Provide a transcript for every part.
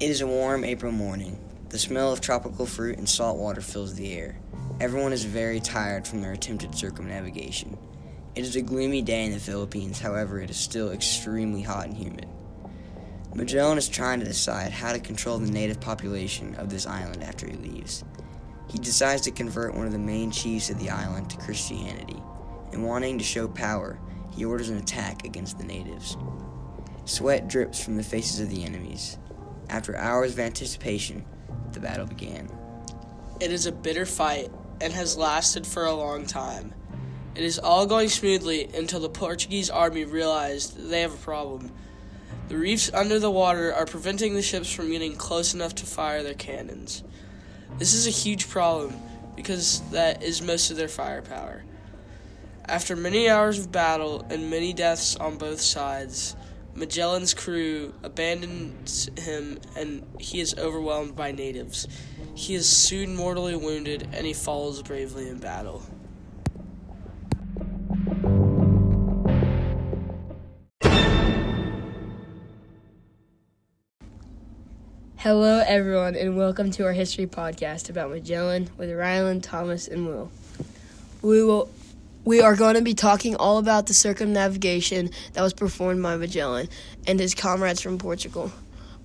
It is a warm April morning. The smell of tropical fruit and salt water fills the air. Everyone is very tired from their attempted circumnavigation. It is a gloomy day in the Philippines, however, it is still extremely hot and humid. Magellan is trying to decide how to control the native population of this island after he leaves. He decides to convert one of the main chiefs of the island to Christianity, and wanting to show power, he orders an attack against the natives. Sweat drips from the faces of the enemies. After hours of anticipation, the battle began. It is a bitter fight and has lasted for a long time. It is all going smoothly until the Portuguese army realized they have a problem. The reefs under the water are preventing the ships from getting close enough to fire their cannons. This is a huge problem because that is most of their firepower. After many hours of battle and many deaths on both sides, Magellan's crew abandons him and he is overwhelmed by natives. He is soon mortally wounded and he falls bravely in battle. Hello, everyone, and welcome to our history podcast about Magellan with Ryland, Thomas, and Will. We will. We are going to be talking all about the circumnavigation that was performed by Magellan and his comrades from Portugal.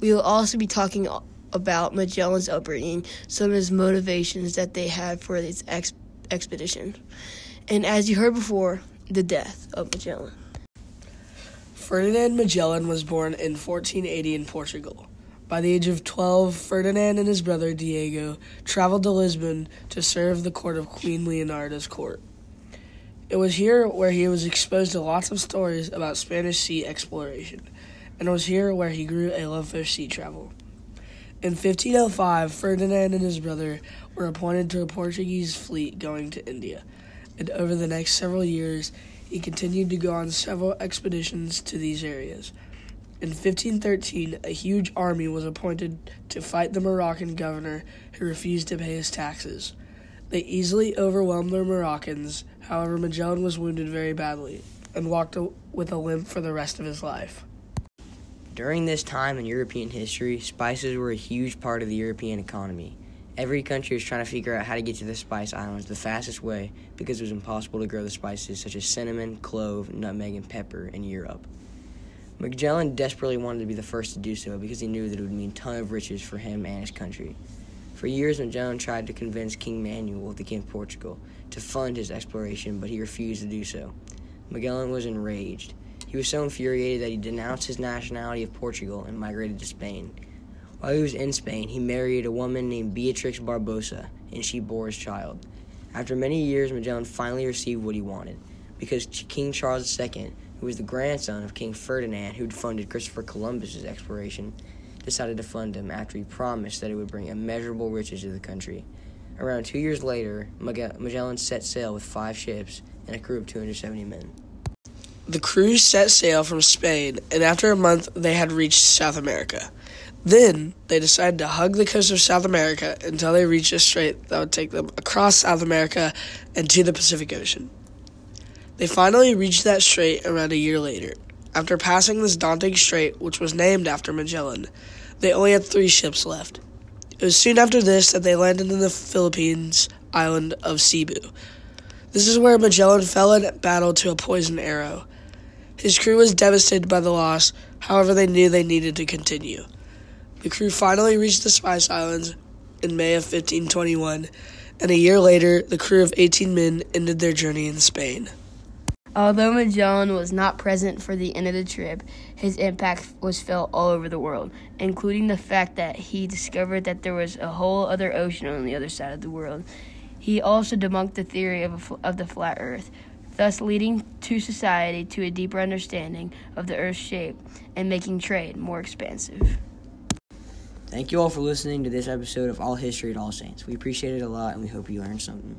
We will also be talking about Magellan's upbringing, some of his motivations that they had for this ex- expedition, and as you heard before, the death of Magellan. Ferdinand Magellan was born in 1480 in Portugal. By the age of 12, Ferdinand and his brother Diego traveled to Lisbon to serve the court of Queen Leonarda's court. It was here where he was exposed to lots of stories about Spanish sea exploration, and it was here where he grew a love for sea travel. In 1505, Ferdinand and his brother were appointed to a Portuguese fleet going to India, and over the next several years, he continued to go on several expeditions to these areas. In 1513, a huge army was appointed to fight the Moroccan governor who refused to pay his taxes. They easily overwhelmed the Moroccans, however, Magellan was wounded very badly and walked with a limp for the rest of his life. During this time in European history, spices were a huge part of the European economy. Every country was trying to figure out how to get to the Spice Islands the fastest way because it was impossible to grow the spices such as cinnamon, clove, nutmeg, and pepper in Europe. Magellan desperately wanted to be the first to do so because he knew that it would mean a ton of riches for him and his country. For years, Magellan tried to convince King Manuel, the King of Portugal, to fund his exploration, but he refused to do so. Magellan was enraged. He was so infuriated that he denounced his nationality of Portugal and migrated to Spain. While he was in Spain, he married a woman named Beatrix Barbosa, and she bore his child. After many years, Magellan finally received what he wanted, because King Charles II who was the grandson of King Ferdinand, who'd funded Christopher Columbus's exploration, decided to fund him after he promised that it would bring immeasurable riches to the country. Around two years later, Magellan set sail with five ships and a crew of 270 men. The crew set sail from Spain, and after a month, they had reached South America. Then they decided to hug the coast of South America until they reached a strait that would take them across South America and to the Pacific Ocean. They finally reached that strait around a year later. After passing this daunting strait, which was named after Magellan, they only had three ships left. It was soon after this that they landed in the Philippines island of Cebu. This is where Magellan fell in battle to a poisoned arrow. His crew was devastated by the loss, however, they knew they needed to continue. The crew finally reached the Spice Islands in May of 1521, and a year later, the crew of 18 men ended their journey in Spain. Although Magellan was not present for the end of the trip, his impact was felt all over the world, including the fact that he discovered that there was a whole other ocean on the other side of the world. He also debunked the theory of, a, of the flat earth, thus leading to society to a deeper understanding of the earth's shape and making trade more expansive. Thank you all for listening to this episode of All History at All Saints. We appreciate it a lot and we hope you learned something.